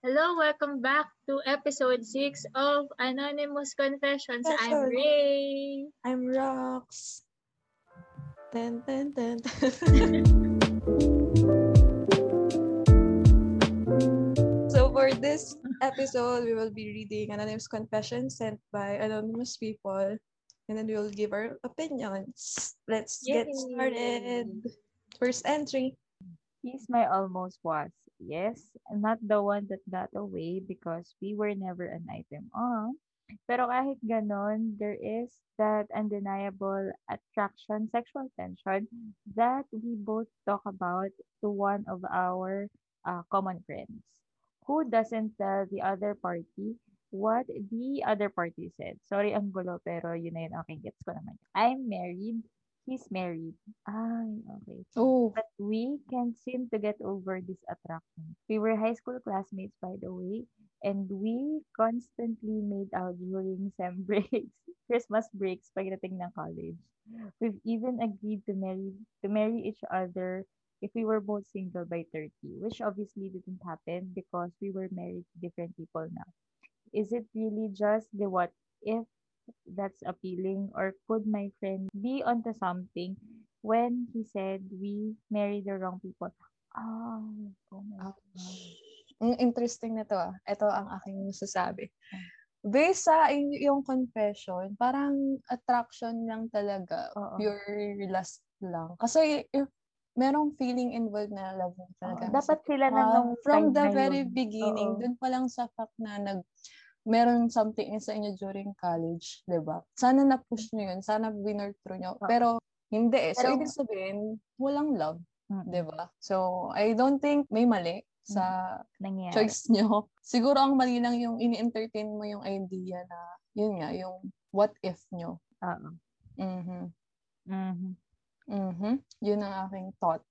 Hello, welcome back to episode 6 of Anonymous Confessions. I'm Ray. I'm Rox. Ten, ten, ten. so for this episode, we will be reading anonymous confessions sent by anonymous people. And then we will give our opinions. Let's get started. First entry. He's my almost was. Yes, not the one that got away because we were never an item on. Pero kahit ganon, there is that undeniable attraction, sexual tension that we both talk about to one of our uh, common friends who doesn't tell the other party what the other party said. Sorry, ang gulo, pero yun na yun. Okay, gets ko naman. I'm married. He's married. Ay, okay. Oh, But we can't seem to get over this attraction. We were high school classmates, by the way, and we constantly made out during sem breaks, Christmas breaks, pagdating ng college. We've even agreed to marry to marry each other if we were both single by 30, which obviously didn't happen because we were married to different people now. Is it really just the what if that's appealing or could my friend be onto something when he said we married the wrong people? Oh, oh my Ouch. God. Interesting na to ah. Ito ang aking masasabi. Based sa in- yung confession, parang attraction lang talaga. Oo. Pure lust lang. Kasi if merong feeling involved na love mo talaga. dapat sila na Ah, nung from the very yun. beginning, Oo. dun pa lang sa fact na nag meron something sa inyo during college, 'di ba? Sana na-push nyo yun, sana winurtro nyo. Oo. Pero hindi eh. So, Pero- ibig sabihin, walang love, Mm, 'di ba? So, I don't think may mali sa nangyari. choice nyo. Siguro ang mali lang yung ini-entertain mo yung idea na, yun nga, yung what if nyo. Oo. Mhm. Mhm. Mhm. Yun ang aking thought.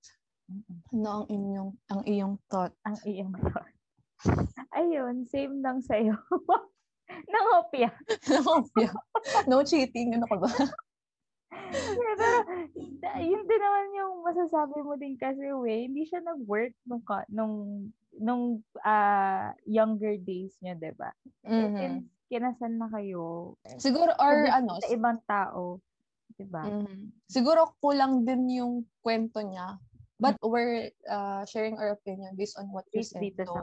Ano ang inyong, ang iyong thought? Ang iyong thought. Ayun, same lang sa'yo. Nangopya. Nakopya. no cheating. Ano ka ba? Yeah, pero yun din naman yung masasabi mo din kasi, we, hindi siya nag-work nung, ka- nung, nung ah, younger days niya, di ba? Mhm. Since kinasal na kayo, Siguro, or sa- ano, sa ibang tao, di ba? mhm. siguro kulang din yung kwento niya. But we're uh, sharing our opinion based on what you said. dito So,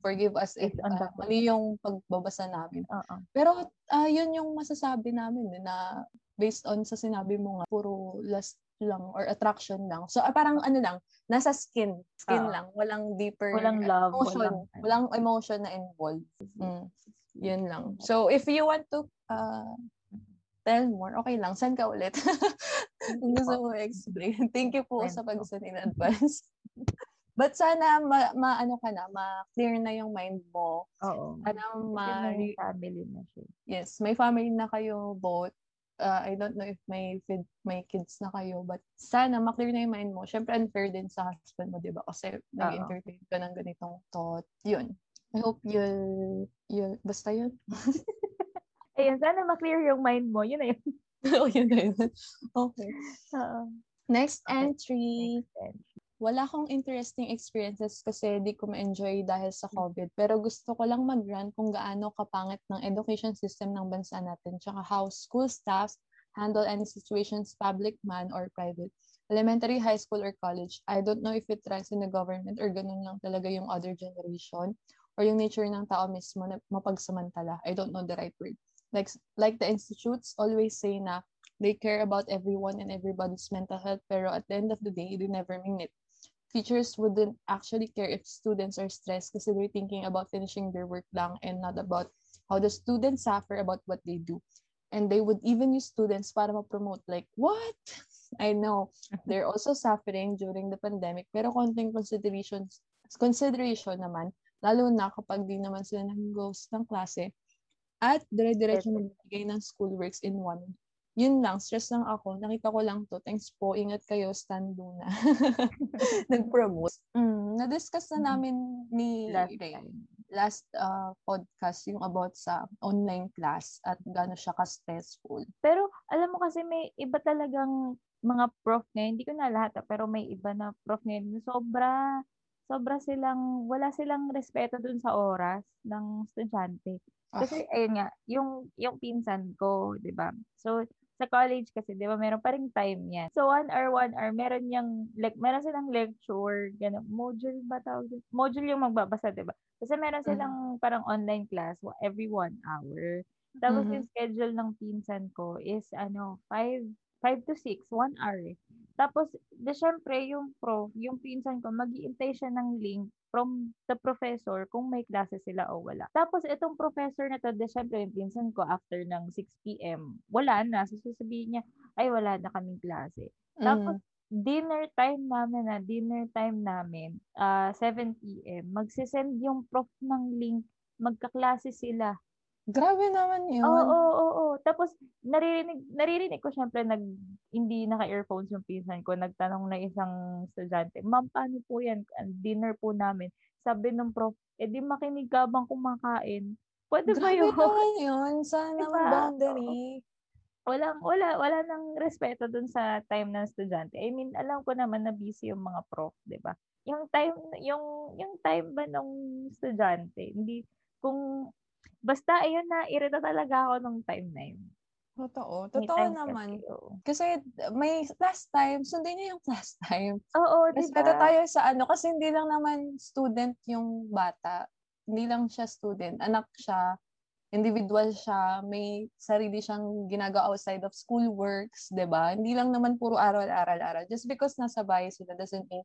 forgive us if uh, mali yung pagbabasa namin. Oo. Pero ah yun yung masasabi namin eh, na based on sa sinabi mo nga, puro lust lang or attraction lang. So ah, parang ano lang, nasa skin. Skin Oo. lang. Walang deeper Walang love, emotion. walang- Walang, emotion na involved. Mm, yun lang. So if you want to uh, tell more, okay lang. Send ka ulit. Kung gusto mo explain. Thank you po Send sa pag-send in advance. But sana ma, ma- ano ka na, ma-clear na yung mind mo. Oo. Sana ma- may family na siya. Yes, may family na kayo both. Uh, I don't know if may fid, may kids na kayo, but sana maklear na yung mind mo. Siyempre, unfair din sa husband mo, di ba? Kasi nag-entertain ka ng ganitong thought. Yun. I hope you'll, you'll, basta yun. Ayun, sana ma-clear yung mind mo. Yun na yun. oh, yun na yun. Okay. Oo. Next Okay. entry. Next entry. Wala akong interesting experiences kasi di ko ma-enjoy dahil sa COVID. Pero gusto ko lang mag-rant kung gaano kapangit ng education system ng bansa natin. Tsaka how school staffs handle any situations, public man or private. Elementary, high school, or college. I don't know if it runs in the government or ganun lang talaga yung other generation or yung nature ng tao mismo na mapagsamantala. I don't know the right word. Like, like the institutes always say na they care about everyone and everybody's mental health pero at the end of the day, they never mean it teachers wouldn't actually care if students are stressed kasi they're thinking about finishing their work lang and not about how the students suffer about what they do. And they would even use students para ma-promote. Like, what? I know. They're also suffering during the pandemic pero konting considerations, consideration naman, lalo na kapag di naman sila nag-ghost ng klase at dire-diretso nagbibigay ng schoolworks in one yun lang, stress lang ako. Nakita ko lang to. Thanks po. Ingat kayo. Stand na. Nag-promote. Mm, na-discuss na Mm. namin ni Last time. last uh, podcast yung about sa online class at gaano siya ka-stressful. Pero alam mo kasi may iba talagang mga prof na, hindi ko na lahat, ah, pero may iba na prof na sobra, sobra silang, wala silang respeto dun sa oras ng estudyante. Kasi, Ah. ayun nga, yung, yung pinsan ko, di ba? So, sa college kasi, di ba, meron pa rin time yan. So, one hour, one hour, meron yung, like, meron silang lecture, gano'n, module ba tawag? Module yung magbabasa, di ba? Kasi meron Mhm. silang parang online class every one hour. Tapos Mhm. yung schedule ng pinsan ko is, ano, 5, 5 to 6, one hour. eh. Tapos, de, syempre, yung prof, yung pinsan ko, mag siya ng link from the professor kung may klase sila o wala. Tapos, itong professor na to, de, syempre, yung pinsan ko, after ng 6 p.m., wala na. So, sasabihin niya, ay, wala na kaming klase. Tapos, Mm. dinner time namin na, dinner time namin, ah 7 p.m., magsisend yung prof ng link, magkaklase sila. Grabe naman yun. Oo, oo, oo. Tapos, naririnig, naririnig ko syempre, nag, hindi naka-earphones yung pinsan ko. Nagtanong na isang estudyante, Ma'am, paano po yan? Dinner po namin. Sabi ng prof, eh di makinig ka bang kumakain. Pwede ba Grabe yun? naman yun. Sana Diba? boundary. Walang, wala, wala nang respeto dun sa time ng estudyante. I mean, alam ko naman na busy yung mga prof, di ba? Yung time, yung, yung time ba nung estudyante, hindi, kung, basta, ayun na, irita talaga ako nung time na yun. Totoo. Totoo naman. Kasi. Kasi may class time, sundin niyo yung class time. Oo, di Respeto ba? tayo sa ano, kasi hindi lang naman student yung bata. Hindi lang siya student. Anak siya, individual siya, may sarili siyang ginagawa outside of school works, 'di ba? Hindi lang naman puro aral-aral-aral. Just because nasa bahay sila doesn't mean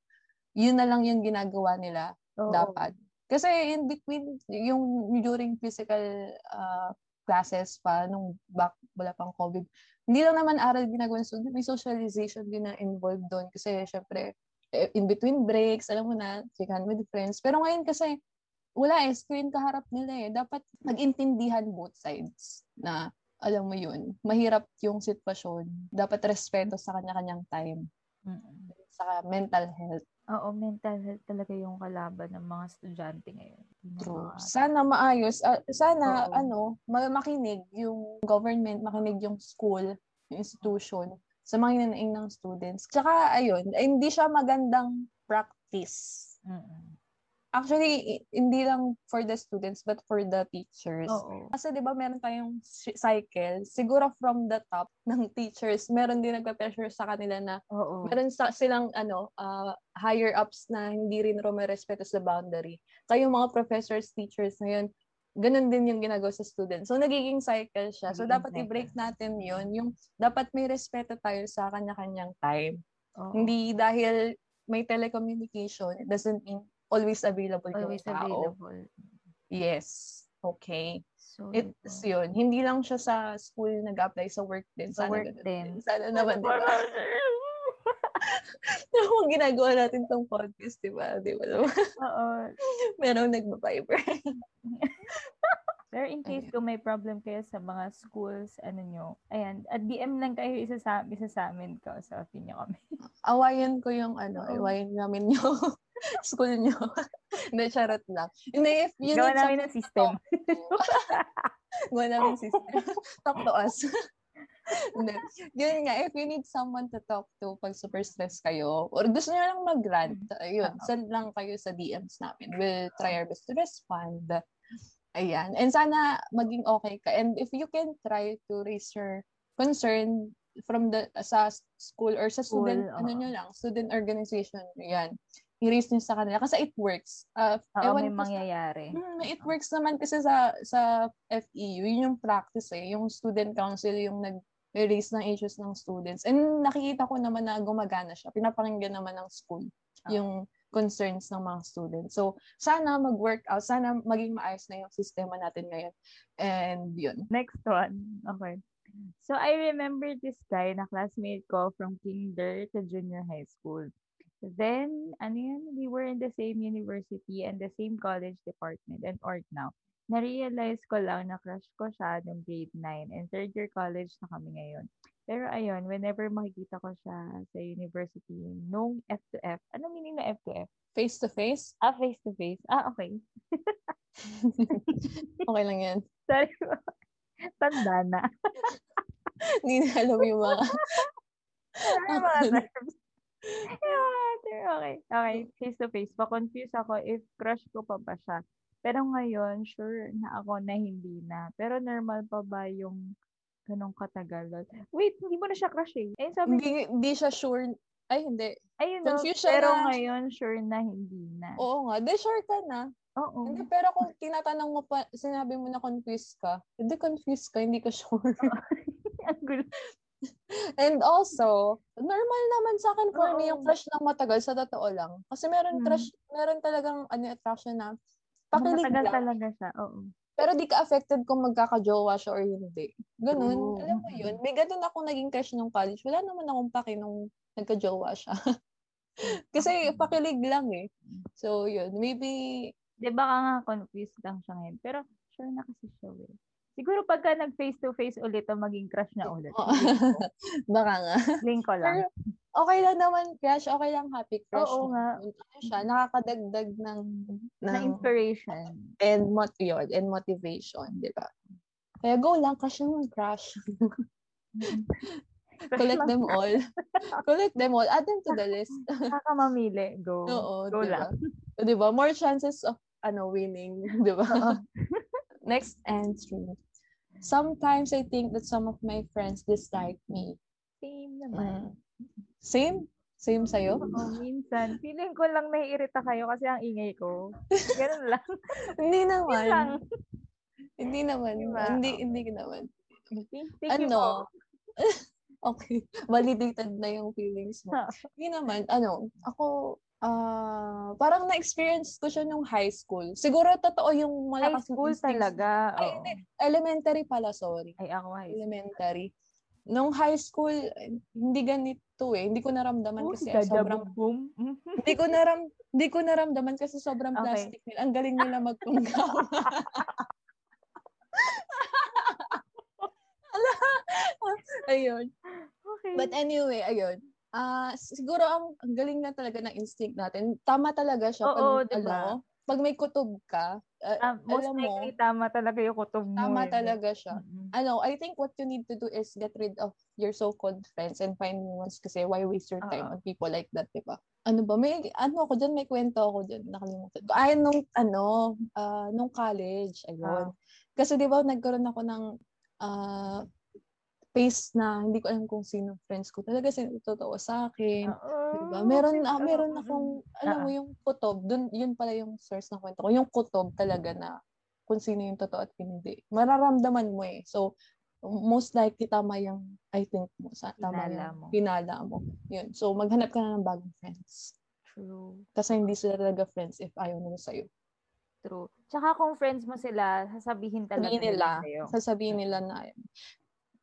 yun na lang yung ginagawa nila Oo. dapat. Kasi in between, yung during physical uh, classes pa, nung back, wala pang COVID, hindi lang naman aral ginagawa ng student, may socialization din na involved doon. Kasi syempre, eh, in between breaks, alam mo na, chikan with friends. Pero ngayon kasi, wala eh, screen kaharap nila eh. Dapat mag-intindihan both sides na, alam mo yun, mahirap yung sitwasyon. Dapat respeto sa kanya-kanyang time. Mm-mm. Sa mental health. Oo, mental health talaga yung kalaban ng mga estudyante ngayon. True. mga- Sana maayos. ah, sana, Oo. ano, ma- makinig yung government, makinig yung school, yung institution, sa mga hinanaing ng students. Tsaka, ayun, hindi siya magandang practice. Mm-mm. Actually, hindi lang for the students, but for the teachers. Oo. Kasi di ba meron tayong cycle, siguro from the top ng teachers, meron din nagpa-pressure sa kanila na Oo. meron sa, silang ano ah, higher ups na hindi rin rumerespeto sa boundary. Kayong mga professors, teachers ngayon, ganun din yung ginagawa sa students. So nagiging cycle siya. So Nagiging dapat cycle. i-break natin 'yon. Yung dapat may respeto tayo sa kanya-kanyang time. Oo. Hindi dahil may telecommunication, it doesn't mean always available Always yung tao. available. Yes. Okay. So, It's yun. yun. Hindi lang siya sa school nag-apply, sa work din. Sa Sana work ganun din. Sana naman, di ba? Kung ginagawa natin tong podcast, di ba? Di ba? Oo. Merong nagpa-fiber. Pero in case kung may problem kayo sa mga schools, ano nyo, ayan, at DM lang kayo isa sa, isa sa amin ko, sa opinion kami. Awayan ko yung ano, Oo. awayan namin yung school nyo. Hindi, charot lang. Hindi, if you Gawa namin ng system. Gawa namin system. talk to us. Hindi. Yun nga, if you need someone to talk to pag super stress kayo, or gusto nyo lang mag-rant, ayun, Oo. send lang kayo sa DMs namin. We'll try our best to respond. Ayan. And sana maging okay ka. And if you can try to raise your concern from the sa school or sa student, School, ano oo. nyo lang, student organization, yan. I-raise nyo sa kanila. Kasi it works. Uh, Oo, may ko sa- mangyayari. Hmm, it works naman kasi sa sa FEU, yun yung practice eh. Yung student council yung nag-raise ng issues ng students. And nakikita ko naman na gumagana siya. Pinapakinggan naman ng school Ah. yung concerns ng mga students. So, sana mag-work out. Sana maging maayos na yung sistema natin ngayon. And yun. Next one. Okay. So, I remember this guy na classmate ko from kinder to junior high school. Then, ano yun, we were in the same university and the same college department and org now. Na-realize ko lang na crush ko siya nung grade 9 and third year college na kami ngayon. Pero ayun, whenever makikita ko siya sa university, nung F2F, ano meaning na F2F? Face to face. Ah, face to face. Ah, okay. okay lang yan. Sorry. Tanda na. Hindi na alam yung mga Ano mga terms? Yeah, okay. Okay, face to face. Pa-confuse ako if crush ko pa ba siya. Pero ngayon, sure na ako na hindi na. Pero normal pa ba yung ganong katagal? Wait, hindi mo na siya crush eh. Ayun sabi, Hindi, hindi siya sure. Ay, hindi. ayun siya pero na- ngayon, sure na hindi na. Oo nga. De, sure ka na. Oo. Hindi, pero kung tinatanong mo pa, sinabi mo na confused ka, hindi confused ka, hindi ka sure. Ang gulo. And also, normal naman sa akin for me Oo. yung crush ng matagal sa totoo lang. Kasi meron Mm. crush, meron talagang ano, attraction na pakilig Matagal lang. talaga siya. Oo. Pero di ka affected kung magkakajowa siya or hindi. Ganun. Oo. Alam mo yun. May ganun akong naging crush nung college. Wala naman akong paki nung nagkajowa siya. Kasi pakilig lang eh. So, yun. Maybe, Di ba ka nga confused lang siya ngayon. Pero sure na kasi siya eh. Siguro pagka nag face to face ulit maging crush na ulit. Oo. baka nga. Link ko lang. Pero, okay lang naman crush. Okay lang happy crush. Oo nga. Ano siya, nakakadagdag ng, Na ng inspiration. and mot yun, and motivation, di ba? Kaya go lang, crush naman, crush. Collect them all. Collect them all. Add them to the list. Kaka mamili. Go. Oo, Go di lang. Di ba? More chances of ano winning, di ba? Next entry. Sometimes I think that some of my friends dislike me. Same naman. Mm. Same? Same sa'yo? Oo, minsan. Feeling ko lang naiirita kayo kasi ang ingay ko. Ganun lang. Hindi naman. lang. Hindi naman. Diba? Hindi, hindi naman. Thank you po. ano? okay. Validated na yung feelings mo. Ha. Hindi naman. Ano? Ako, ah parang na-experience ko siya nung high school. Siguro totoo yung High malakas na school talaga. Ay, hindi. Elementary pala, sorry. Ay, ako high school. Elementary. Nung high school, hindi ganito eh. Hindi ko naramdaman Oh, kasi sobrang Boom. Mhm. hindi ko naram hindi ko naramdaman kasi sobrang Okay. plastic nila. Ang galing nila magtunggaw. Ala. ayun. Okay. But anyway, ayun. Ah, siguro ang, ang galing na talaga ng instinct natin. Tama talaga siya Oo, pag diba? ano, pag may kutob ka, ah, Ah, most alam mo, likely, tama talaga yung kutob mo. tama eh. talaga siya. Mm-mm. Ano, I think what you need to do is get rid of your so-called friends and find new ones kasi why waste your time Oo. on people like that, di ba? Ano ba? May, ano ako dyan, may kwento ako dyan, nakalimutan ko. Ay, nung, ano, ah, nung college, ayun. Ah. Kasi di ba, nagkaroon ako ng, ah, face na hindi ko alam kung sino friends ko talaga sino totoo sa akin. Oo. Diba? Meron, ah, meron mm-mm. akong, alam mo, yung kutob, dun, yun pala yung source ng kwento ko. Yung kutob talaga na kung sino yung totoo at hindi. Mararamdaman mo eh. So, most likely tama yung I think mo. Sa, tama Hinala yung mo. pinala mo. Yun. So, maghanap ka na ng bagong friends. True. Kasi hindi sila talaga friends if ayaw nila sa'yo. True. Tsaka kung friends mo sila, sasabihin talaga Sabihin nila, sa'yo. sasabihin nila na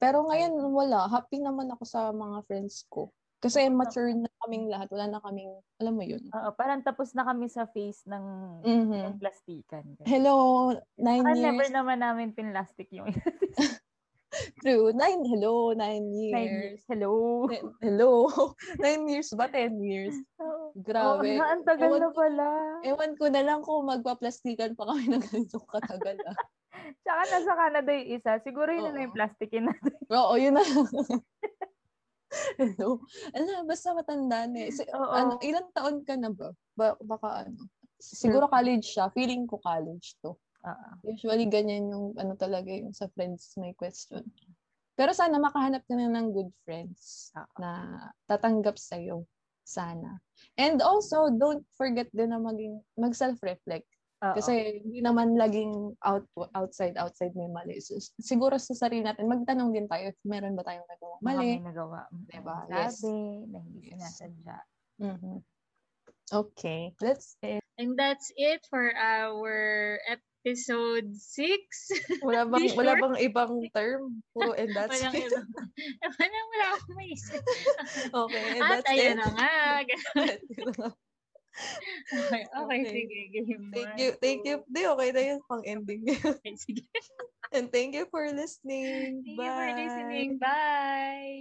Pero ngayon, wala. Happy naman ako sa mga friends ko. Kasi mature na kaming lahat. Wala na kaming, alam mo yun. Oo, parang tapos na kami sa phase ng, Mhm. ng plastikan. Hello, nine Ah, years. never naman namin pinlastic yung True. Nine, hello, nine years. nine years. Hello. Ten- hello. nine years ba? Ten years. Grabe. Oo, ang tagal Ewan na pala. Ewan ko na lang kung magpa-plastikan pa kami ng ganitong katagal. Ah. Tsaka nasa Canada yung isa. Siguro yun na lang yung Oo. plastikin natin. Oo, yun na. hello. Ano, basta matanda na eh. Si- Oo. ano, ilang taon ka na ba? ba baka ano. Siguro college siya. Feeling ko college to. Oo. Usually, ganyan yung ano talaga yung sa friends may question. Pero sana makahanap ka na ng good friends Oo. na tatanggap sa'yo. Sana. And also, don't forget din na maging, mag-self-reflect. Kasi hindi naman laging out, outside, outside may mali. So, siguro sa sarili natin, magtanong din tayo if meron ba tayong nagawang Baka mali. may nagawa. Diba? Sabi, Yes. na hindi Yes. sinasadya. Mhm. Okay. Let's And that's it for our episode 6. wala bang Be wala sure. bang ibang term? Puro and that's Walang it. iba. Walang wala akong maisip. Okay, and At that's ayun it. na nga. Okay, okay, Okay. sige. Game Thank you. Thank you. Di, okay na yun pang ending. Okay, sige. And thank you for listening. Thank you for Bye. listening. Bye!